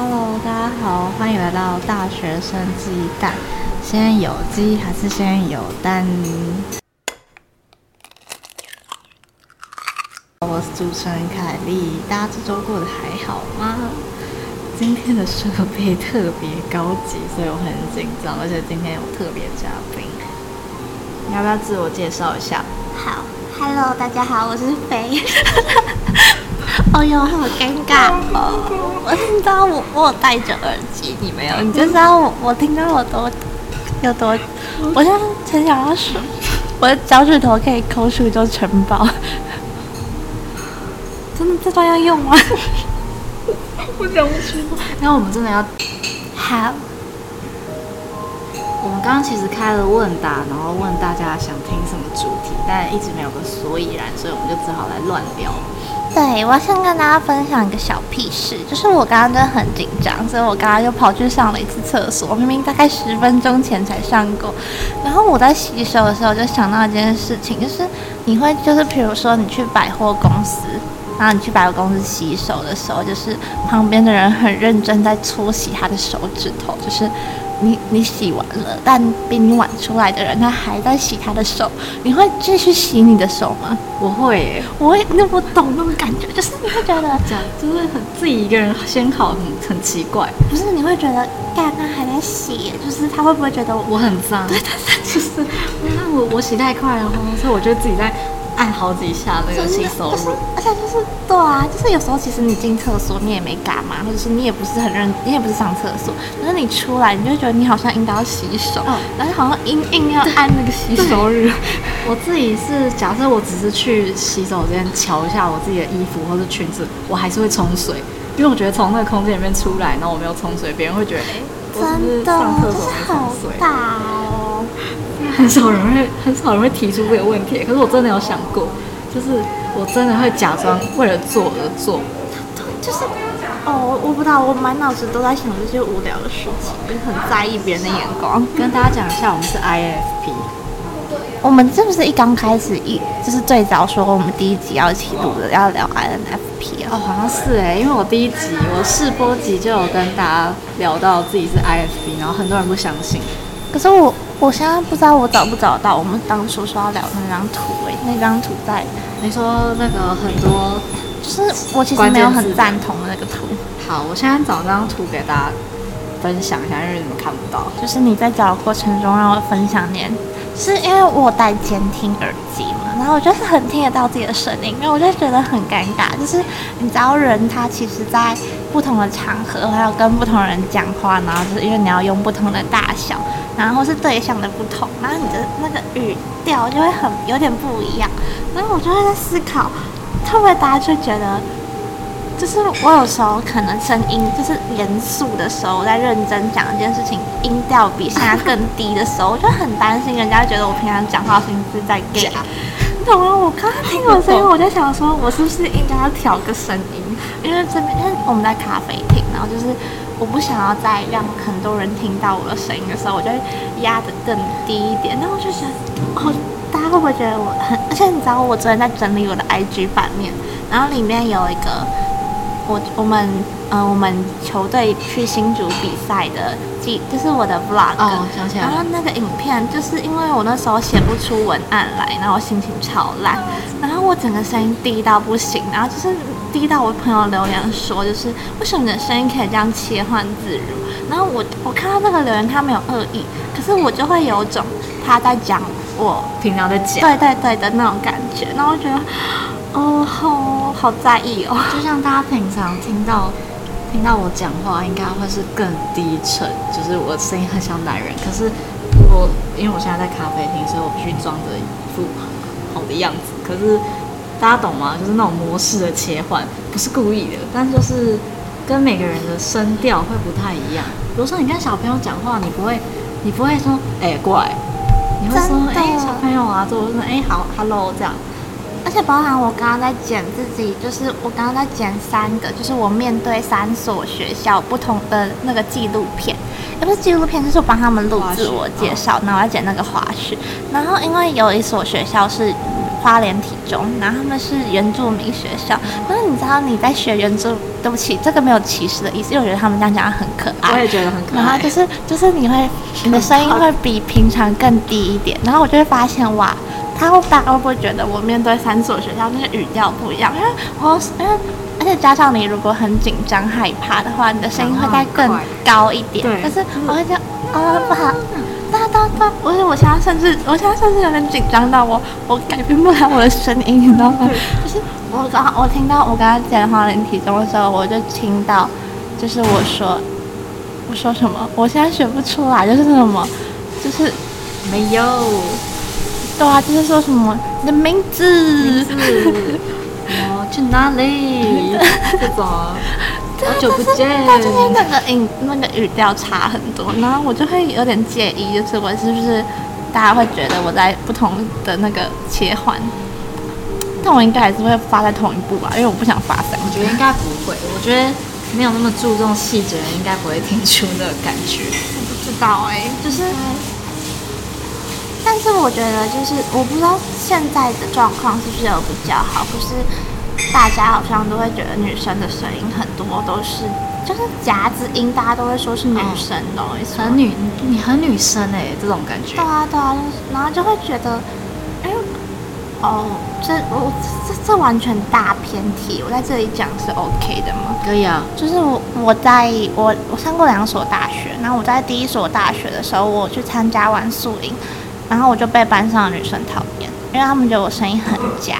Hello，大家好，欢迎来到大学生鸡蛋。先有鸡还是先有蛋？我是主持人凯莉，大家这周过得还好吗？今天的设备特别高级，所以我很紧张，而且今天有特别嘉宾。你要不要自我介绍一下？好，Hello，大家好，我是飞。哦哟，好尴尬哦！我知道我我戴着耳机，你没有？你就知道我我听到我多有多，我现在很想要说，我的脚趾头可以抠出一座城堡。真的这段要用吗？我讲不出。那我们真的要好。我们刚刚其实开了问答，然后问大家想听什么主题，但一直没有个所以然，所以我们就只好来乱聊。对，我要先跟大家分享一个小屁事，就是我刚刚真的很紧张，所以我刚刚又跑去上了一次厕所，明明大概十分钟前才上过。然后我在洗手的时候就想到一件事情，就是你会就是比如说你去百货公司，然后你去百货公司洗手的时候，就是旁边的人很认真在搓洗他的手指头，就是。你你洗完了，但比你晚出来的人他还在洗他的手，你会继续洗你的手吗？我会耶，我会，那我懂那种感觉，就是你会觉得就是很自己一个人先好，很很奇怪。不是，你会觉得，干他还在洗，就是他会不会觉得我，我很脏？对，但是就是，那我我洗太快了，所以我就自己在。按好几下那个洗手乳，而且就是对啊，就是有时候其实你进厕所你也没干嘛，或者是你也不是很认，你也不是上厕所，可是你出来你就会觉得你好像应该要洗手，嗯、但是好像硬硬要按那个洗手乳。我自己是假设我只是去洗手间瞧一下我自己的衣服或者裙子，我还是会冲水，因为我觉得从那个空间里面出来，然后我没有冲水，别人会觉得哎，我是上厕所没冲水？真的，就是好大哦。很少人会很少人会提出这个问题，可是我真的有想过，就是我真的会假装为了做而做，对，就是哦，我不知道，我满脑子都在想这些无聊的事情，就是很在意别人的眼光。跟大家讲一下，我们是 IFP，我们是不是一刚开始一就是最早说我们第一集要一起录的要聊 INFP 啊？哦，好像是哎，因为我第一集我试播集就有跟大家聊到自己是 IFP，然后很多人不相信，可是我。我现在不知道我找不找到我们当初说要聊的那张图诶，那张图在你说那个很多，就是我其实没有很赞同的那个图。好，我现在找张图给大家分享一下，因为你们看不到。就是你在找的过程中让我分享点，是因为我戴监听耳机嘛，然后我就是很听得到自己的声音，然后我就觉得很尴尬。就是你知道人他其实，在不同的场合还有跟不同人讲话，然后就是因为你要用不同的大小。然后是对象的不同，然后你的那个语调就会很有点不一样。然后我就会在思考，会不会大家就觉得，就是我有时候可能声音就是严肃的时候，我在认真讲一件事情，音调比现在更低的时候，我就很担心人家觉得我平常讲话声音是在 gay。你懂吗？我刚刚听我声音，我在想说，我是不是应该要调个声音？因为这边，因为我们在咖啡厅，然后就是。我不想要再让很多人听到我的声音的时候，我就会压得更低一点。然后我就想，哦，大家会不会觉得我很？而且你知道，我昨天在整理我的 IG 版面，然后里面有一个我我们嗯、呃、我们球队去新竹比赛的记，就是我的 vlog。哦，想起来了。然后那个影片，就是因为我那时候写不出文案来，然后我心情超烂，然后我整个声音低到不行，然后就是。低到我朋友留言说，就是为什么你的声音可以这样切换自如？然后我我看到那个留言，他没有恶意，可是我就会有种他在讲我平常在讲，对对对的那种感觉。然后我觉得，哦，好好在意哦。就像大家平常听到听到我讲话，应该会是更低沉，就是我的声音很像男人。可是我因为我现在在咖啡厅，所以我必须装着一副好的样子。可是。大家懂吗？就是那种模式的切换，不是故意的，但就是跟每个人的声调会不太一样。比如说，你跟小朋友讲话，你不会，你不会说“哎、欸，过来”，你会说“哎、小朋友啊”，就说“哎、好，hello” 这样。而且包含我刚刚在剪自己，就是我刚刚在剪三个，就是我面对三所学校不同的那个纪录片，也不是纪录片，就是我帮他们录自我介绍，然后我在剪那个花絮。然后因为有一所学校是。花莲体中，然后他们是原住民学校。然后你知道你在学原住，对不起，这个没有歧视的意思，因为我觉得他们这样讲很可爱。我也觉得很可爱。然后就是就是你会你的声音会比平常更低一点，然后我就会发现哇，他会大概会不会觉得我面对三所学校那个语调不一样？因为我因为而且加上你如果很紧张害怕的话，你的声音会再更高一点。对。可是我会这样，哦不好。哒哒哒！我我现在甚至我现在甚至有点紧张到我我改变不了我的声音，你知道吗？就是我刚我听到我刚刚讲花莲体重的时候，我就听到就是我说我说什么，我现在学不出来，就是什么，就是没有，对啊，就是说什么你的名字，我去哪里？这种。好久不见，他今天那个音那个语调差很多，然后我就会有点介意，就是我是不是大家会觉得我在不同的那个切换，但我应该还是会发在同一部吧，因为我不想发散。我觉得应该不会，我觉得没有那么注重细节的人应该不会听出那个感觉。我不知道哎、欸，就是，但是我觉得就是我不知道现在的状况是不是有比较好，可是。大家好像都会觉得女生的声音很多都是就是夹子音，大家都会说是女生的，哦、很女，你很女生哎，这种感觉。对啊对啊，然后就会觉得，哎，哦，这我这这完全大偏题，我在这里讲是 OK 的吗？可以啊，就是我我在我我上过两所大学，然后我在第一所大学的时候，我去参加完宿营，然后我就被班上的女生讨厌，因为他们觉得我声音很假。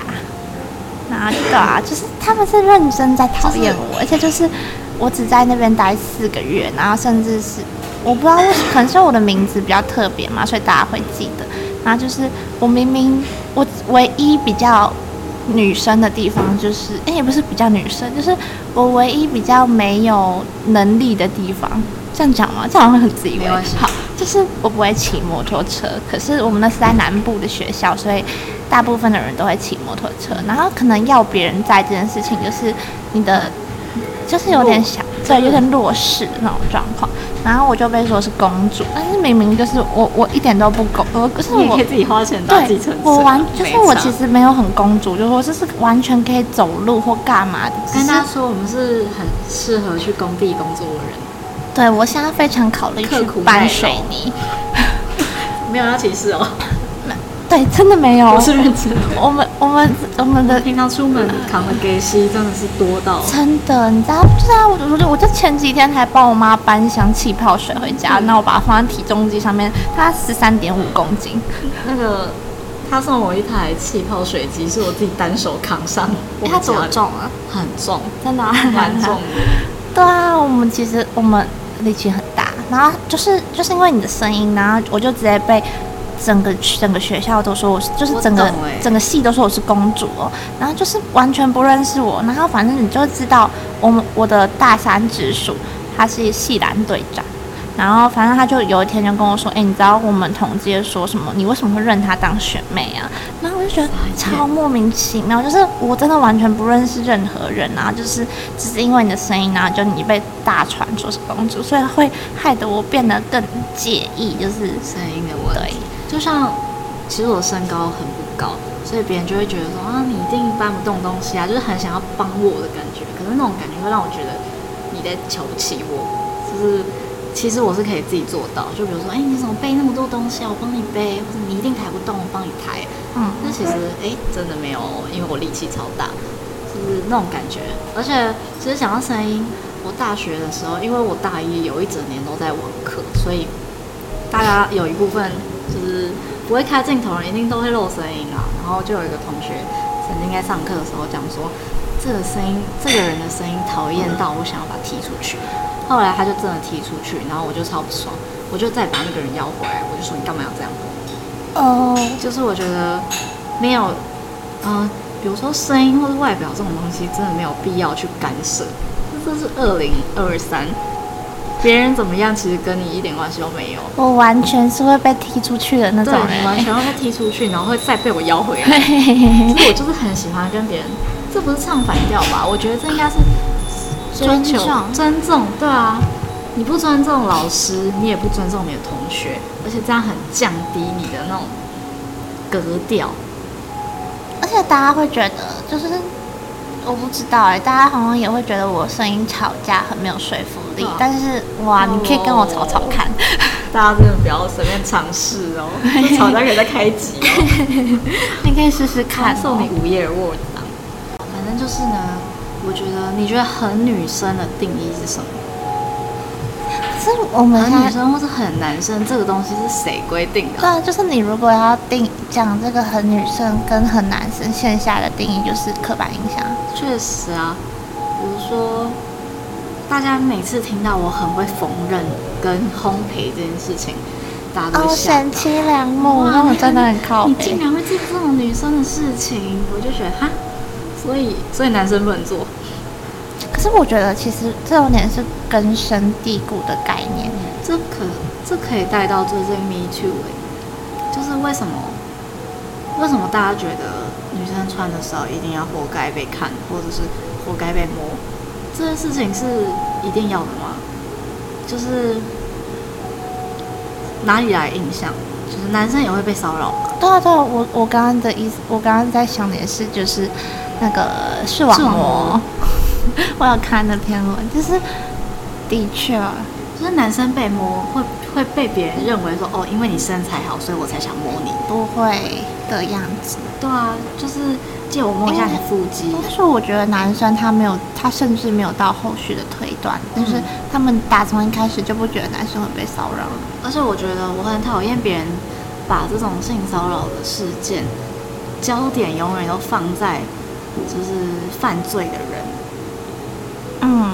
啊，对啊，就是他们是认真在讨厌我，而且就是我只在那边待四个月，然后甚至是我不知道为什么，可能是我的名字比较特别嘛，所以大家会记得。然后就是我明明我唯一比较女生的地方，就是哎，也不是比较女生，就是我唯一比较没有能力的地方。这样讲吗？这样会很自以为。好，就是我不会骑摩托车，可是我们那是在南部的学校，所以。大部分的人都会骑摩托车，然后可能要别人载这件事情，就是你的，就是有点小，对，有点弱势的那种状况。然后我就被说是公主，但是明明就是我，我一点都不公，我可是我可以自己花钱搭计程车，我完就是我其实没有很公主，就是我就是完全可以走路或干嘛的。跟他说我们是很适合去工地工作的人。对，我现在非常考虑去搬水泥，没有要歧视哦。对，真的没有。我是认真的。我们我们我们的平常出门扛的给西真的是多到。真的，你知道？就是啊，我我就我就前几天还帮我妈搬一箱气泡水回家，那、嗯、我把它放在体重机上面，它十三点五公斤。那个他送我一台气泡水机，是我自己单手扛上。它多重啊？很重，真的、啊，蛮重的。对啊，我们其实我们力气很大，然后就是就是因为你的声音，然后我就直接被。整个整个学校都说我是，就是整个整个系都说我是公主哦，然后就是完全不认识我，然后反正你就知道我们我的大三直属他是系篮队长，然后反正他就有一天就跟我说，哎，你知道我们同届说什么？你为什么会认他当学妹啊？就觉得超莫名其妙，就是我真的完全不认识任何人啊，就是只是因为你的声音啊，就你被大传说是公主，所以会害得我变得更介意，就是声音的问题。就像，其实我身高很不高，所以别人就会觉得说啊，你一定搬不动东西啊，就是很想要帮我的感觉。可是那种感觉会让我觉得你在瞧不起我。就是其实我是可以自己做到，就比如说，哎，你怎么背那么多东西啊？我帮你背，或者你一定抬不动，我帮你抬。嗯，那其实哎，真的没有，因为我力气超大，就是那种感觉。而且其实讲到声音，我大学的时候，因为我大一有一整年都在网课，所以大家有一部分。就是不会开镜头人，一定都会漏声音啊。然后就有一个同学曾经在上课的时候讲说，这个声音，这个人的声音讨厌到我想要把他踢出去。后来他就真的踢出去，然后我就超不爽，我就再把那个人邀回来，我就说你干嘛要这样？哦，就是我觉得没有，嗯、呃，比如说声音或者外表这种东西，真的没有必要去干涉。这是二零二三。别人怎么样，其实跟你一点关系都没有。我完全是会被踢出去的那种人。对，你完全会被踢出去，然后会再被我邀回来。其实我就是很喜欢跟别人，这不是唱反调吧？我觉得这应该是尊重、尊重。对啊，你不尊重老师，你也不尊重你的同学，而且这样很降低你的那种格调。而且大家会觉得，就是我不知道哎、欸，大家好像也会觉得我声音吵架很没有说服力。啊、但是哇，你可以跟我吵吵看，哦、大家真的不要随便尝试哦，吵架可以再开机哦，你可以试试看、哦，送你午夜卧档。反正就是呢，我觉得你觉得很女生的定义是什么？是我们很女生或是很男生，这个东西是谁规定的？对啊，就是你如果要定讲这个很女生跟很男生线下的定义，就是刻板印象。确实啊，比如说，大家每次听到我很会缝纫跟烘焙这件事情，大家都哦，贤妻良母，那我真的很靠。你竟然会做这种女生的事情，我就觉得哈，所以所以男生不能做。可是我觉得，其实这有点是根深蒂固的概念。这可这可以带到最近 Me Too 就是为什么为什么大家觉得女生穿的少一定要活该被看，或者是活该被摸？这件事情是一定要的吗？就是哪里来印象？就是男生也会被骚扰吗？对啊对啊，我我刚刚的意思，我刚刚在想的也是，就是那个视网膜。我有看那篇文，就是的确，就是男生被摸会会被别人认为说哦，因为你身材好，所以我才想摸你，不会的样子。对啊，就是借我摸一下你腹肌。但是我觉得男生他没有，他甚至没有到后续的推断，但是他们打从一开始就不觉得男生会被骚扰。而且我觉得我很讨厌别人把这种性骚扰的事件焦点永远都放在就是犯罪的人。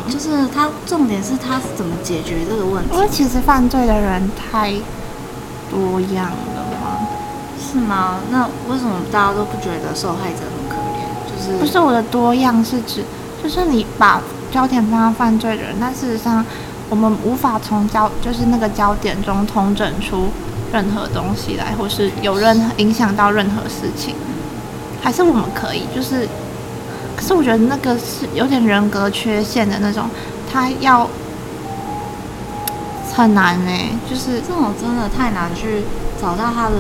嗯，就是他，重点是他是怎么解决这个问题？因为其实犯罪的人太多样了吗？是吗？那为什么大家都不觉得受害者很可怜？就是不是我的多样是指，就是你把焦点放在犯罪的人，但事实上我们无法从焦就是那个焦点中通整出任何东西来，或是有任何影响到任何事情，还是我们可以就是。可是我觉得那个是有点人格缺陷的那种，他要很难呢、欸，就是这种真的太难去找到他的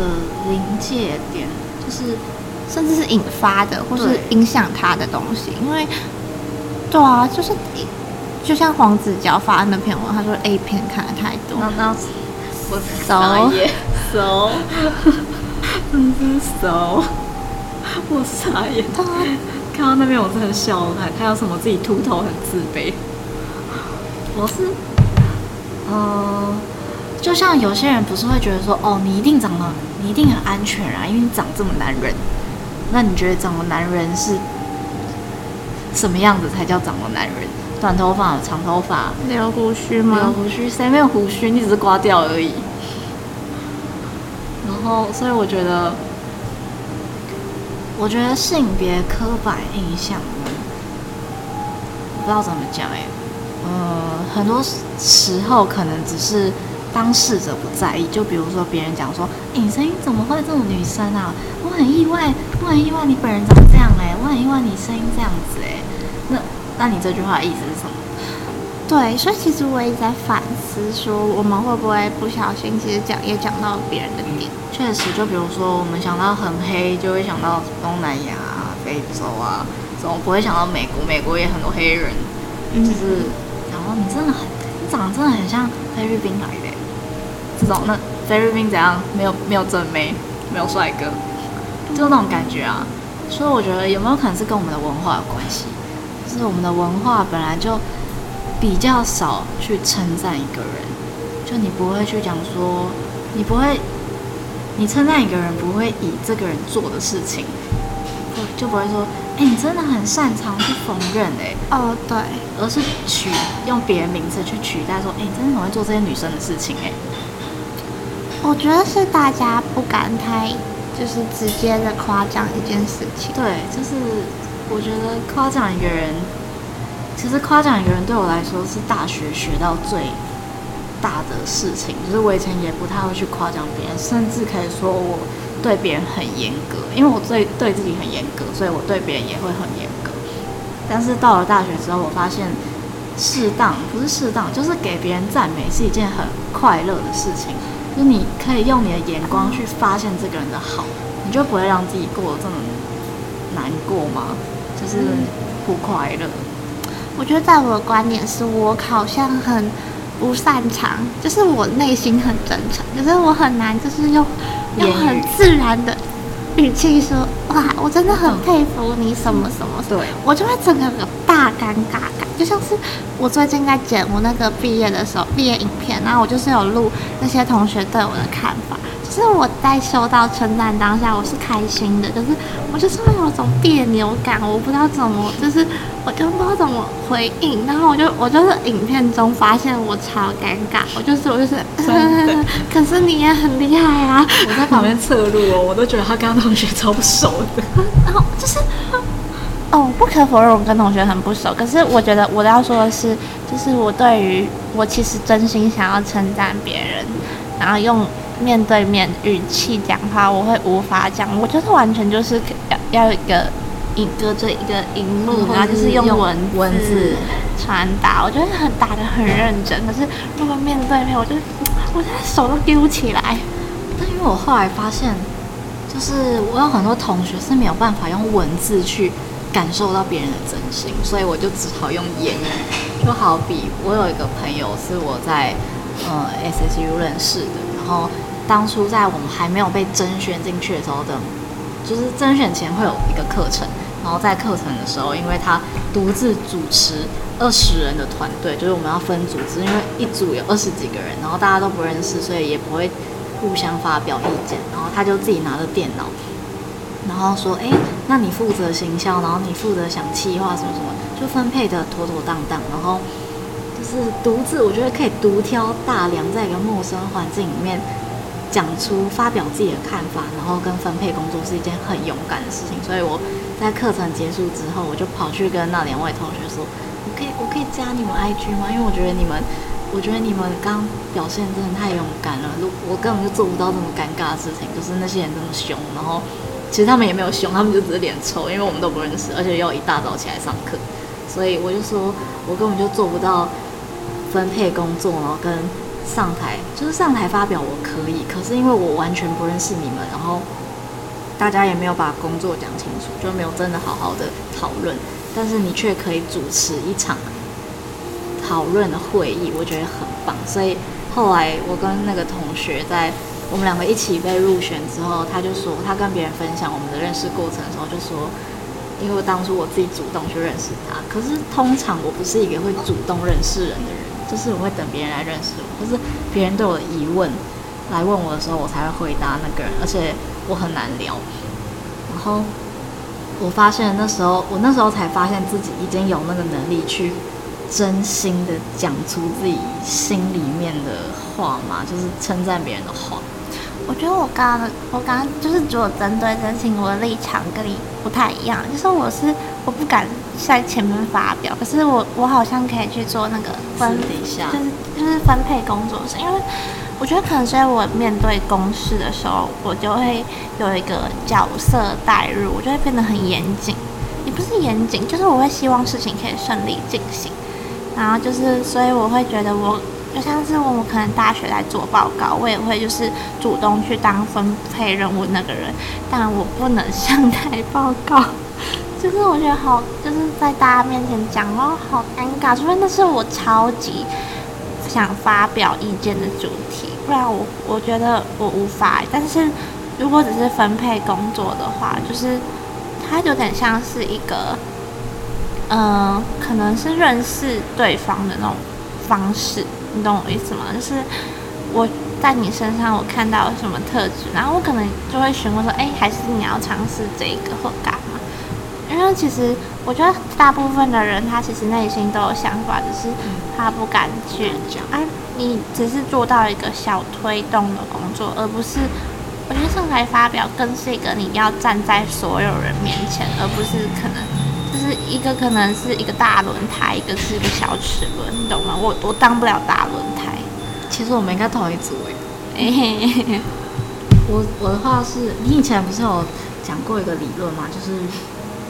临界点，就是甚至是引发的或是影响他的东西，因为对啊，就是就像黄子佼发的那篇文，他说 A 片看的太多，那那我傻眼，熟，真是熟，我傻眼。看到那边我真的笑了，还看到什么自己秃头很自卑。我是，呃，就像有些人不是会觉得说，哦，你一定长得，你一定很安全啊，因为你长这么男人。那你觉得长得男人是什么样子才叫长得男人？短头发、长头发、留胡须吗？留胡须？谁没有胡须？你只是刮掉而已。然后，所以我觉得。我觉得性别刻板印象，我不知道怎么讲哎，呃，很多时候可能只是当事者不在意，就比如说别人讲说，你声音怎么会这种女生啊？我很意外，我很意外你本人长这样哎，我很意外你声音这样子哎，那那你这句话的意思是什么？对，所以其实我也在反思，说我们会不会不小心，其实讲也讲到别人的点。确实，就比如说我们想到很黑，就会想到东南亚、非洲啊，这种不会想到美国，美国也很多黑人。就是，然后你真的很，你长得真的很像菲律宾来的，这种那菲律宾怎样？没有没有正妹，没有帅哥，就那种感觉啊。所以我觉得有没有可能是跟我们的文化有关系？就是我们的文化本来就。比较少去称赞一个人，就你不会去讲说，你不会，你称赞一个人不会以这个人做的事情，就不会说，哎、欸，你真的很擅长去缝纫，哎，哦，对，而是取用别人名字去取代说，哎、欸，你真的很会做这些女生的事情，哎，我觉得是大家不敢太就是直接的夸奖一件事情，对，就是我觉得夸奖一个人。其实夸奖一个人对我来说是大学学到最大的事情，就是我以前也不太会去夸奖别人，甚至可以说我对别人很严格，因为我对对自己很严格，所以我对别人也会很严格。但是到了大学之后，我发现适当不是适当，就是给别人赞美是一件很快乐的事情，就是你可以用你的眼光去发现这个人的好，你就不会让自己过得这么难过吗？就是不快乐？我觉得在我的观点是我好像很不擅长，就是我内心很真诚，可是我很难就是用用很自然的语气说哇，我真的很佩服你什么什么。对，我就会整个有大尴尬感，就像是我最近在剪我那个毕业的时候毕业影片，然后我就是有录那些同学对我的看法。就是我在收到称赞当下，我是开心的，可是我就是会有种别扭感，我不知道怎么，就是我就不知道怎么回应，然后我就我就是影片中发现我超尴尬，我就是我就是，可是你也很厉害啊！我在旁边侧录哦，我都觉得他跟他同学超不熟的，然后就是哦，不可否认我跟同学很不熟，可是我觉得我要说的是，就是我对于我其实真心想要称赞别人，然后用。面对面语气讲话，我会无法讲。我就是完全就是要要一个一个这一个荧幕，然后就是用文文字传达。我觉得很打得很认真，可是如果面对面，我就我现在手都丢起来。但因为我后来发现，就是我有很多同学是没有办法用文字去感受到别人的真心，所以我就只好用言语。就好比我有一个朋友是我在呃 SSU 认识的，然后。当初在我们还没有被甄选进去的时候的，就是甄选前会有一个课程，然后在课程的时候，因为他独自主持二十人的团队，就是我们要分组织，因为一组有二十几个人，然后大家都不认识，所以也不会互相发表意见，然后他就自己拿着电脑，然后说：“哎，那你负责行销，然后你负责想企划什么什么，就分配得妥妥当当，然后就是独自，我觉得可以独挑大梁，在一个陌生环境里面。”讲出发表自己的看法，然后跟分配工作是一件很勇敢的事情。所以我在课程结束之后，我就跑去跟那两位同学说：“我可以，我可以加你们 IG 吗？因为我觉得你们，我觉得你们刚表现真的太勇敢了。如我根本就做不到这么尴尬的事情，就是那些人这么凶，然后其实他们也没有凶，他们就只是脸臭，因为我们都不认识，而且要一大早起来上课，所以我就说我根本就做不到分配工作，然后跟。”上台就是上台发表，我可以，可是因为我完全不认识你们，然后大家也没有把工作讲清楚，就没有真的好好的讨论。但是你却可以主持一场讨论的会议，我觉得很棒。所以后来我跟那个同学在我们两个一起被入选之后，他就说他跟别人分享我们的认识过程的时候，就说因为当初我自己主动去认识他，可是通常我不是一个会主动认识人的人。就是我会等别人来认识我，就是别人对我的疑问来问我的时候，我才会回答那个人。而且我很难聊。然后我发现那时候，我那时候才发现自己已经有那个能力去真心的讲出自己心里面的话嘛，就是称赞别人的话。我觉得我刚刚，我刚刚就是只有针对真心，我的立场跟你不太一样。就是我是我不敢在前面发表，可是我我好像可以去做那个分，就是就是分配工作室，因为我觉得可能所以我面对公事的时候，我就会有一个角色代入，我就会变得很严谨。也不是严谨，就是我会希望事情可以顺利进行，然后就是所以我会觉得我。就像是我们可能大学来做报告，我也会就是主动去当分配任务那个人，但我不能上台报告，就是我觉得好，就是在大家面前讲哦，好尴尬，除非那是我超级想发表意见的主题，不然我我觉得我无法。但是如果只是分配工作的话，就是它有点像是一个，嗯、可能是认识对方的那种方式。你懂我意思吗？就是我在你身上我看到什么特质，然后我可能就会询问说，哎，还是你要尝试这个或干嘛？因为其实我觉得大部分的人他其实内心都有想法，只是他不敢去讲。哎、啊，你只是做到一个小推动的工作，而不是我觉得上台发表更是一个你要站在所有人面前，而不是可能。就是一个可能是一个大轮胎，一个是一个小齿轮，你懂吗？我我当不了大轮胎。其实我们应该同一组诶。我我的话是，你以前不是有讲过一个理论吗？就是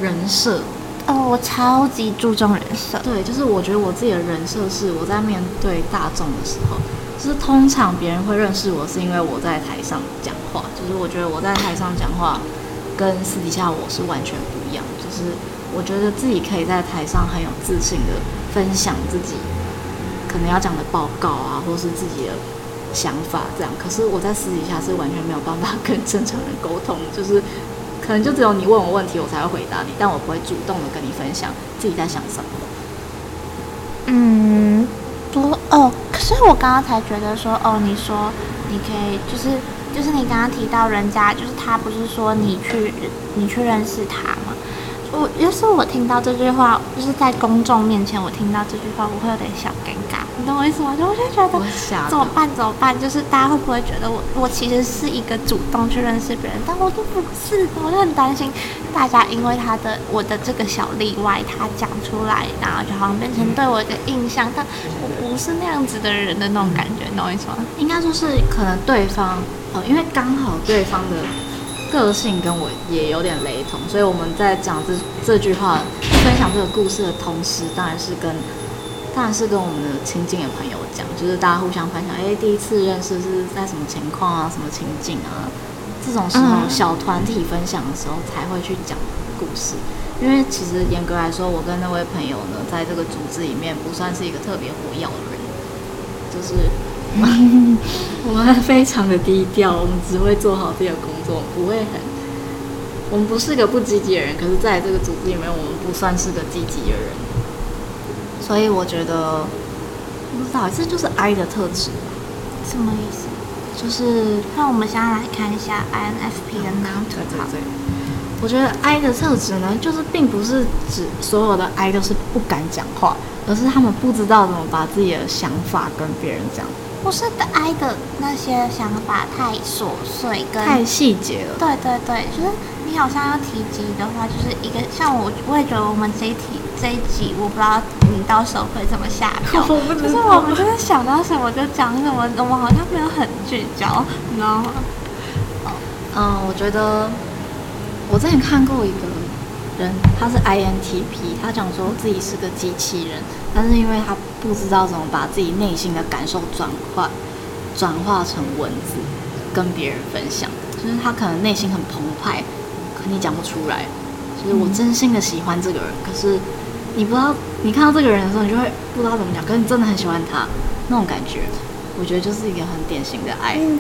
人设。哦，我超级注重人设。对，就是我觉得我自己的人设是我在面对大众的时候，就是通常别人会认识我是因为我在台上讲话，就是我觉得我在台上讲话跟私底下我是完全不一样。就是我觉得自己可以在台上很有自信的分享自己可能要讲的报告啊，或是自己的想法这样。可是我在私底下是完全没有办法跟正常人沟通，就是可能就只有你问我问题，我才会回答你，但我不会主动的跟你分享自己在想什么。嗯，不哦，可是我刚刚才觉得说，哦，你说你可以就是。就是你刚刚提到人家，就是他不是说你去你去认识他吗？我要是我听到这句话，就是在公众面前我听到这句话，我会有点小尴尬，你懂我意思吗？就我就觉得怎么办怎么办？就是大家会不会觉得我我其实是一个主动去认识别人，但我都不是，我就很担心大家因为他的我的这个小例外，他讲出来，然后就好像变成对我的印象，但我不是那样子的人的那种感觉，你懂我意思吗？应该说是可能对方。哦，因为刚好对方的个性跟我也有点雷同，所以我们在讲这这句话、分享这个故事的同时，当然是跟当然是跟我们的亲近的朋友讲，就是大家互相分享，哎，第一次认识是在什么情况啊，什么情境啊，这种时候小团体分享的时候才会去讲故事。因为其实严格来说，我跟那位朋友呢，在这个组织里面不算是一个特别活跃的人，就是。我们非常的低调，我们只会做好自己的工作，不会很。我们不是个不积极的人，可是在这个组织里面，我们不算是个积极的人。所以我觉得，不知道这就是 I 的特质吧？什么意思？就是那我们现在来看一下 INFP 的 noun。对对对。我觉得 I 的特质呢，就是并不是指所有的 I 都是不敢讲话，而是他们不知道怎么把自己的想法跟别人讲。不是的，I 的那些想法太琐碎，跟太细节了。对对对，就是你好像要提及的话，就是一个像我，我也觉得我们这一题这一集，我不知道你到时候会怎么下票。就是我们真的想到什么就讲什么，我们好像没有很聚焦，你知道吗？嗯，我觉得我之前看过一个人，他是 INTP，他讲说自己是个机器人，但是因为他不知道怎么把自己内心的感受转换转化成文字跟别人分享，就是他可能内心很澎湃，可你讲不出来。就是我真心的喜欢这个人，可是你不知道，你看到这个人的时候，你就会不知道怎么讲，可是你真的很喜欢他那种感觉，我觉得就是一个很典型的爱。嗯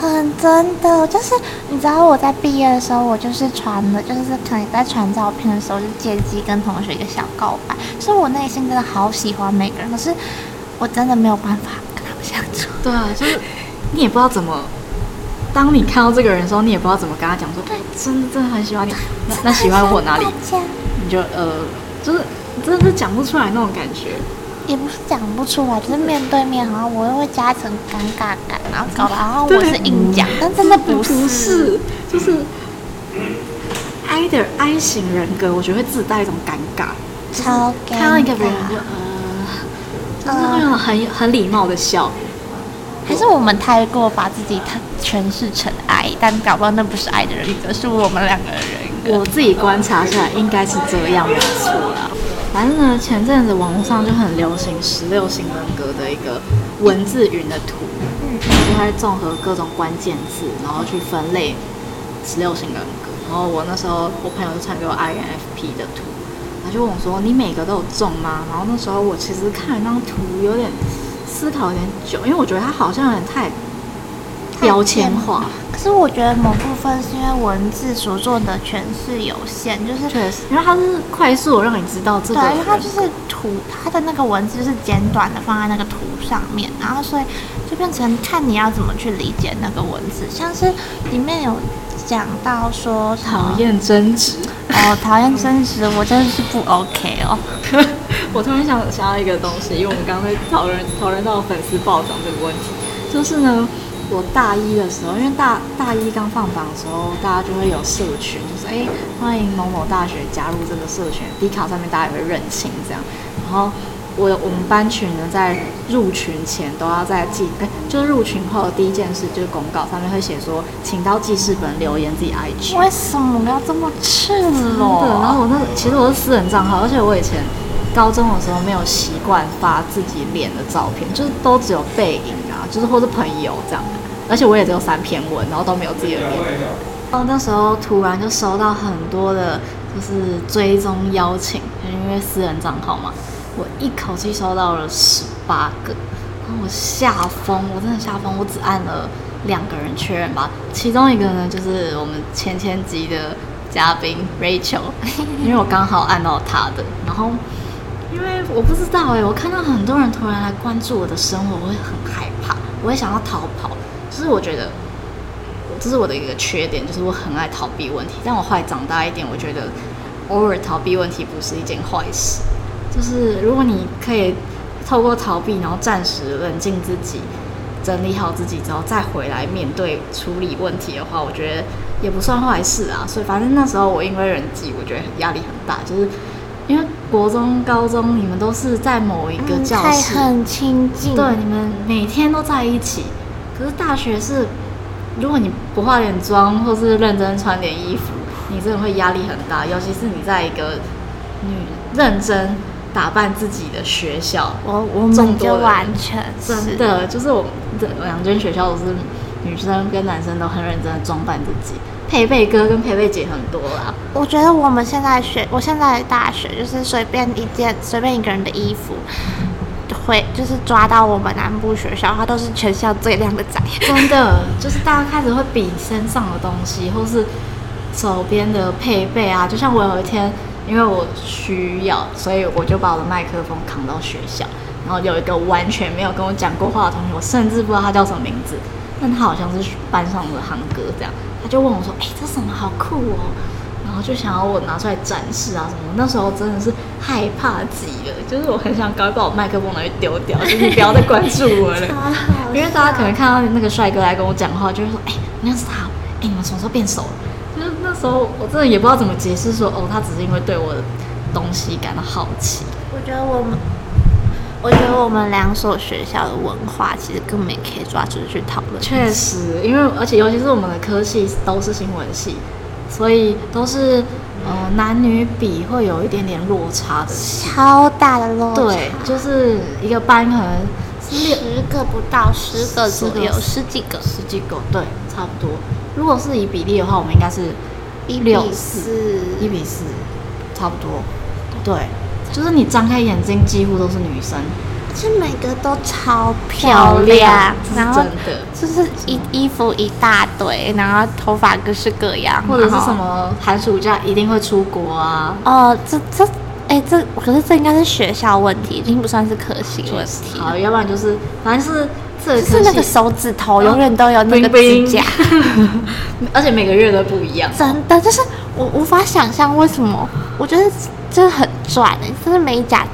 很真的，就是你知道我在毕业的时候，我就是传的，就是可能在传照片的时候，就借机跟同学一个小告白。所以我内心真的好喜欢每个人，可是我真的没有办法跟他们相处。对啊，就是你也不知道怎么，当你看到这个人的时候，你也不知道怎么跟他讲说，对，真的真的很喜欢你。那那喜欢我哪里？你就呃，就是真的是讲不出来那种感觉。也不是讲不出来，就是面对面，好像我又会加一层尴尬感，然后搞得好像我是硬讲，但真的不是，不是，就是 I 的 I 型人格，我觉得会自带一种尴尬，超尴尬。看到一个人就呃，就是会用很很礼貌的笑，还是我们太过把自己诠释成爱但搞不好那不是爱的人格，是我们两个人。我自己观察下来，应该是这样，没错啦。反正呢，前阵子网络上就很流行十六型人格的一个文字云的图，嗯，就会综合各种关键字，然后去分类十六型人格。然后我那时候我朋友就传给我 INFP 的图，他就问我说：“你每个都有中吗？”然后那时候我其实看了那张图有点思考有点久，因为我觉得它好像有点太标签化。可是我觉得某部分是因为文字所做的诠释有限，就是确实，因为它是快速让你知道这个，对，因为它就是图，它的那个文字是简短的放在那个图上面，然后所以就变成看你要怎么去理解那个文字，像是里面有讲到说讨厌争执哦，讨厌争执，我真的是不 OK 哦。我突然想想到一个东西，因为我们刚刚在讨论讨论到粉丝暴涨这个问题，就是呢。我大一的时候，因为大大一刚放榜的时候，大家就会有社群，就是哎，欢迎某某大学加入这个社群。D 卡上面大家也会认亲这样。然后我我们班群呢，在入群前都要在记，哎，就是入群后的第一件事就是公告上面会写说，请到记事本留言自己 IG。为什么我们要这么赤裸？然后我那其实我是私人账号，而且我以前高中的时候没有习惯发自己脸的照片，就是都只有背影啊，就是或是朋友这样。而且我也只有三篇文，然后都没有自己的脸。然后那时候突然就收到很多的就是追踪邀请，因为私人账号嘛，我一口气收到了十八个，然后我吓疯，我真的吓疯，我只按了两个人确认吧，其中一个呢就是我们前前集的嘉宾 Rachel，因为我刚好按到他的，然后因为我不知道哎、欸，我看到很多人突然来关注我的生活，我会很害怕，我会想要逃跑，就是我觉得。这是我的一个缺点，就是我很爱逃避问题。但我后来长大一点，我觉得偶尔逃避问题不是一件坏事。就是如果你可以透过逃避，然后暂时冷静自己，整理好自己之后再回来面对处理问题的话，我觉得也不算坏事啊。所以反正那时候我因为人际，我觉得压力很大，就是因为国中、高中你们都是在某一个教室，嗯、很亲近，对，你们每天都在一起。可是大学是。如果你不化点妆，或是认真穿点衣服，你真的会压力很大。尤其是你在一个女认真打扮自己的学校，我我们就完全真的就是我这两间学校都是女生跟男生都很认真的装扮自己。佩佩哥跟佩佩姐很多啦。我觉得我们现在学，我现在大学就是随便一件随便一个人的衣服。会就是抓到我们南部学校，它都是全校最靓的仔。真的，就是大家开始会比身上的东西，或是手边的配备啊。就像我有一天，因为我需要，所以我就把我的麦克风扛到学校。然后有一个完全没有跟我讲过话的同学，我甚至不知道他叫什么名字，但他好像是班上的航哥这样。他就问我说：“哎、这什么好酷哦！”然后就想要我拿出来展示啊什么，那时候真的是害怕极了，就是我很想赶快把我麦克风拿去丢掉，就是你不要再关注我了，因为大家可能看到那个帅哥来跟我讲话，就会说，哎、欸，那是他，哎、欸，你们什么时候变熟了？就是那时候我真的也不知道怎么解释，说哦，他只是因为对我的东西感到好奇。我觉得我们，我觉得我们两所学校的文化其实根本也可以抓出去讨论。确实，因为而且尤其是我们的科系都是新闻系。所以都是呃男女比会有一点点落差的，超大的落差。对，就是一个班可能十个不到，十个左右，十几个，十几个，对，差不多。如果是以比例的话，我们应该是一比四，一比四，差不多。对，就是你张开眼睛，几乎都是女生。其实每个都超漂亮，然后真的就是衣衣服一大堆，然后头发各式各样，或者是什么寒暑假一定会出国啊？哦，这这，哎、欸，这可是这应该是学校问题，已经不算是科系问题。好，要不然就是反正是这是那个手指头永远都有那个指甲，而且每个月都不一样。真的，就是我无法想象为什么，我觉得真的很赚哎、欸，真的美甲。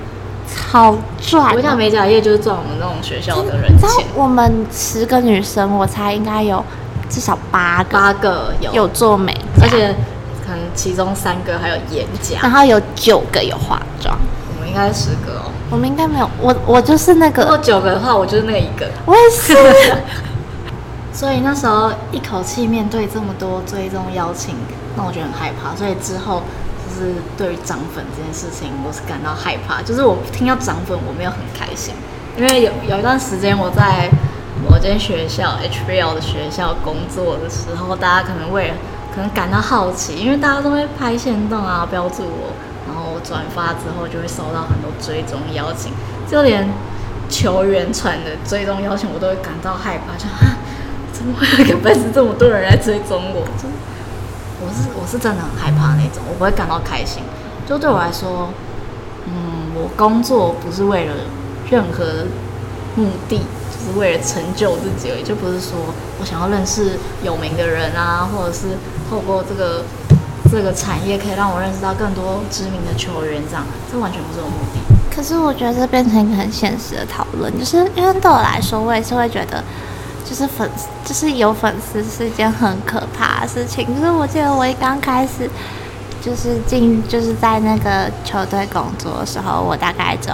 好赚、喔！我想美甲业就是赚我们那种学校的人钱。你知道我们十个女生，我猜应该有至少八个，八个有有做美，而且可能其中三个还有演讲，然后有九个有化妆。我们应该是十个哦、喔，我们应该没有。我我就是那个。如果九个的话，我就是那个一个。我也是。所以那时候一口气面对这么多追踪邀请，那我觉得很害怕。所以之后。是对于涨粉这件事情，我是感到害怕。就是我听到涨粉，我没有很开心，因为有有一段时间我在某间学校 HBL 的学校工作的时候，大家可能为了可能感到好奇，因为大家都会拍限动啊，标注我，然后我转发之后就会收到很多追踪邀请，就连球员传的追踪邀请，我都会感到害怕，就啊，怎么会有个粉丝这么多人来追踪我？我是我是真的很害怕那种，我不会感到开心。就对我来说，嗯，我工作不是为了任何目的，就是为了成就自己而已。就不是说我想要认识有名的人啊，或者是透过这个这个产业可以让我认识到更多知名的球员，这样，这完全不是我目的。可是我觉得这变成一个很现实的讨论，就是因为对我来说，我也是会觉得。就是粉丝，就是有粉丝是一件很可怕的事情。就是我记得我一刚开始，就是进，就是在那个球队工作的时候，我大概就，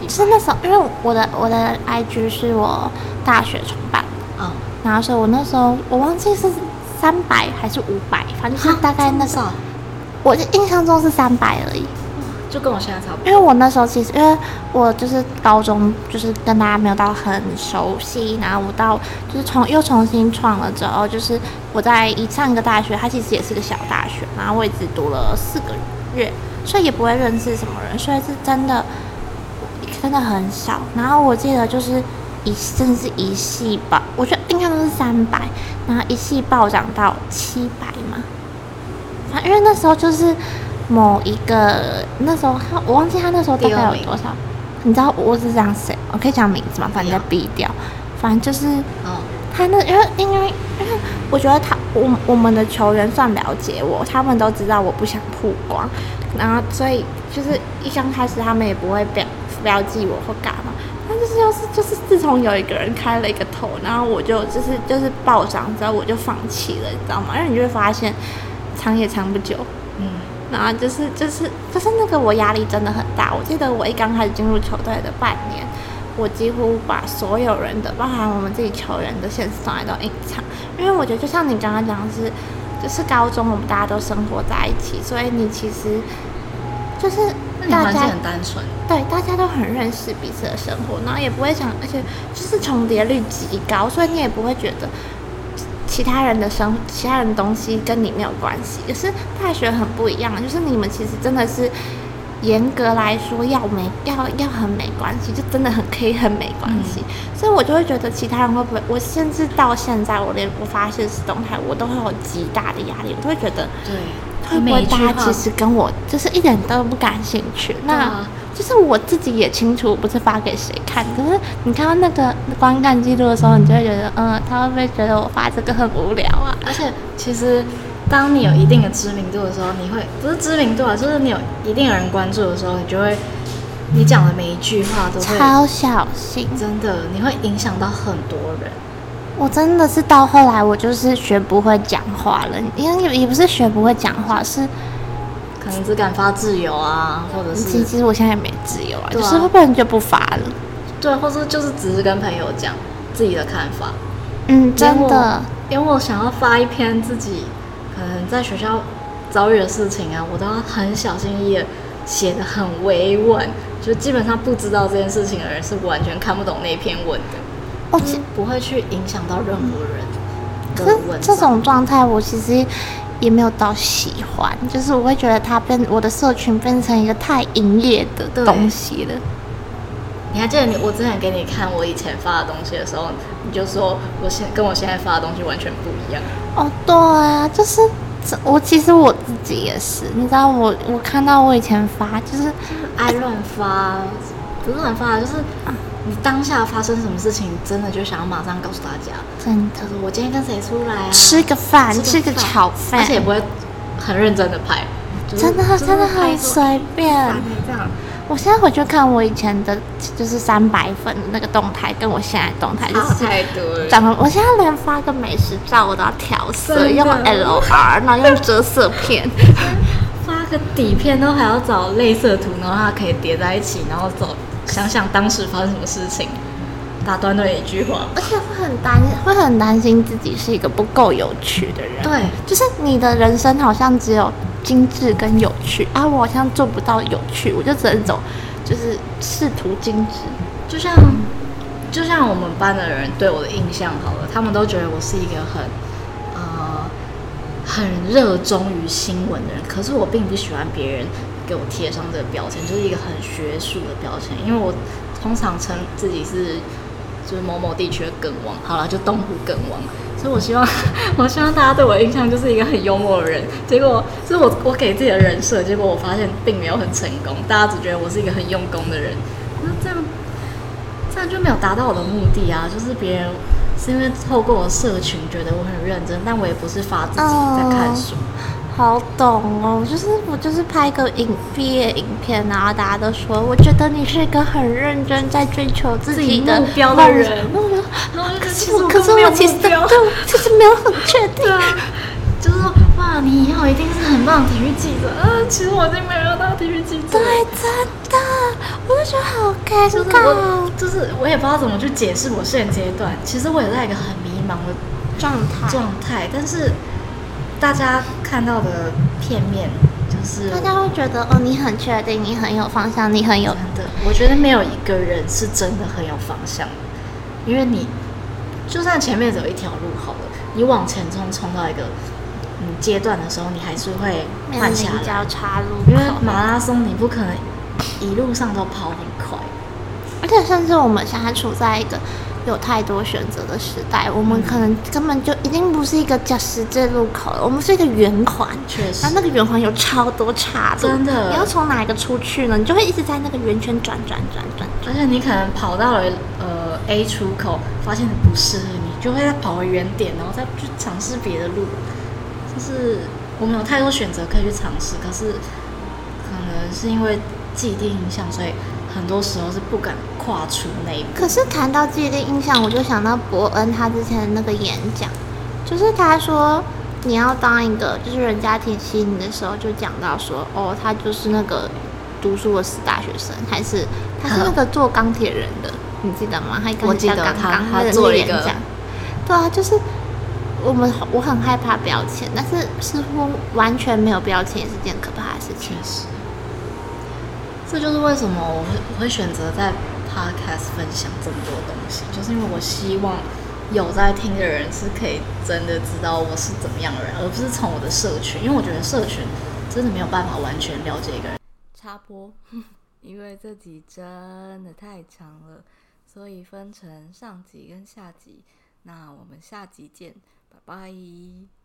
就是那时候，因为我的我的 IG 是我大学创办的，嗯，然后所以我那时候我忘记是三百还是五百，反正就是大概那时候，我印象中是三百而已。就跟我现在差不多。因为我那时候其实，因为我就是高中，就是跟大家没有到很熟悉，然后我到就是重又重新创了之后，就是我在一上一个大学，它其实也是个小大学，然后我也只读了四个月，所以也不会认识什么人，所以是真的真的很少。然后我记得就是一真的是一系吧，我觉得印象都是三百，然后一系暴涨到七百嘛，反正因为那时候就是。某一个那时候他我忘记他那时候大概有多少，你知道我是这样写，我可以讲名字吗？反正再逼掉，反正就是，他那因为因为因为我觉得他我我们的球员算了解我，他们都知道我不想曝光，然后所以就是一刚开始他们也不会标标记我或干嘛，但就是要是就是自从有一个人开了一个头，然后我就就是就是暴涨之后我就放弃了，你知道吗？因为你就会发现藏也藏不久，嗯。然后就是就是就是那个我压力真的很大。我记得我一刚开始进入球队的半年，我几乎把所有人的，包含我们自己球员的现实状态都隐藏，因为我觉得就像你刚刚讲的是，就是高中我们大家都生活在一起，所以你其实就是大家很单纯，对，大家都很认识彼此的生活，然后也不会想，而且就是重叠率极高，所以你也不会觉得。其他人的生，其他人的东西跟你没有关系。可是大学很不一样，就是你们其实真的是严格来说要没要要很没关系，就真的很可以很没关系。所以我就会觉得其他人会不会？我甚至到现在，我连我发现实动态，我都会有极大的压力。我都会觉得，对，会不会大家其实跟我就是一点都不感兴趣？那。就是我自己也清楚，不是发给谁看。可是你看到那个观看记录的时候，你就会觉得，嗯，他会不会觉得我发这个很无聊啊？而且，其实当你有一定的知名度的时候，你会不是知名度啊，就是你有一定有人关注的时候，你就会，你讲的每一句话都会超小心，真的，你会影响到很多人。我真的是到后来，我就是学不会讲话了，因为也也不是学不会讲话，是。可能只敢发自由啊，或者是其实其实我现在也没自由啊，就是会不然就不发了。对，或者就是只是跟朋友讲自己的看法。嗯，真的，因为我想要发一篇自己可能在学校遭遇的事情啊，我都要很小心翼翼的写的很委婉，就基本上不知道这件事情的人是完全看不懂那篇文的。哦，不会去影响到任何人。可是这种状态，我其实。也没有到喜欢，就是我会觉得它变我的社群变成一个太营业的东西了。你还记得你我之前给你看我以前发的东西的时候，你就说我现跟我现在发的东西完全不一样。哦，对啊，就是我其实我自己也是，你知道我我看到我以前发就是，就是爱乱发，不是乱发，就是。你当下发生什么事情，真的就想要马上告诉大家。真的，就是我今天跟谁出来啊？吃个饭，吃个炒饭，而且也不会很认真的拍。就是、真的，真的很随便。这样，我现在回去看我以前的，就是三百粉的那个动态，跟我现在动态就是太多了。长得，我现在连发个美食照我都要调色，用 L R，然后用遮色片，发个底片都还要找类色图，然后它可以叠在一起，然后走。想想当时发生什么事情，打断了一句话，而且会很担，会很担心自己是一个不够有趣的人。对，就是你的人生好像只有精致跟有趣啊，我好像做不到有趣，我就只能走，就是试图精致。就像，就像我们班的人对我的印象好了，他们都觉得我是一个很，呃，很热衷于新闻的人，可是我并不喜欢别人。给我贴上这个标签，就是一个很学术的标签。因为我通常称自己是就是某某地区的梗王，好了，就东湖梗王。所以我希望，我希望大家对我的印象就是一个很幽默的人。结果，就是我我给自己的人设，结果我发现并没有很成功。大家只觉得我是一个很用功的人，那这样这样就没有达到我的目的啊！就是别人是因为透过我社群觉得我很认真，但我也不是发自己在看书。Oh. 好懂哦，就是我就是拍个影毕业影片，然后大家都说，我觉得你是一个很认真在追求自己的目标的人。可是我可是我其实对，其实没有很确定。对啊，就是说哇，你以后一定是很棒的体育记者啊！其实我已经没有当体育记者。对，真的，我就觉得好尴尬。就是我，就是我也不知道怎么去解释我现阶段。其实我也在一个很迷茫的状态状态，但是。大家看到的片面，就是大家会觉得哦，你很确定，你很有方向，你很有真的。我觉得没有一个人是真的很有方向，因为你就算前面走一条路好了，你往前冲，冲到一个嗯阶段的时候，你还是会换下来交叉路，因为马拉松你不可能一路上都跑很快，而且甚至我们现在处在一个。有太多选择的时代，我们可能根本就已经不是一个叫十字路口了，我们是一个圆环。确实，然后那个圆环有超多岔路，真的。你要从哪一个出去呢？你就会一直在那个圆圈转转转转。而且你可能跑到了呃 A 出口，发现不适合你，就会再跑回原点，然后再去尝试别的路。就是我们有太多选择可以去尝试，可是可能是因为既定印象，所以。很多时候是不敢跨出那一步。可是谈到自己的印象，我就想到伯恩他之前的那个演讲，就是他说你要当一个，就是人家提起你的时候，就讲到说，哦，他就是那个读书的死大学生，还是他是那个做钢铁人的，你记得吗？他我记得他他做了一个演讲。对啊，就是我们我很害怕标签，但是似乎完全没有标签也是件可怕的事情。确实。这就是为什么我会我会选择在 Podcast 分享这么多东西，就是因为我希望有在听的人是可以真的知道我是怎么样的人，而不是从我的社群，因为我觉得社群真的没有办法完全了解一个人。插播，因为这集真的太长了，所以分成上集跟下集。那我们下集见，拜拜。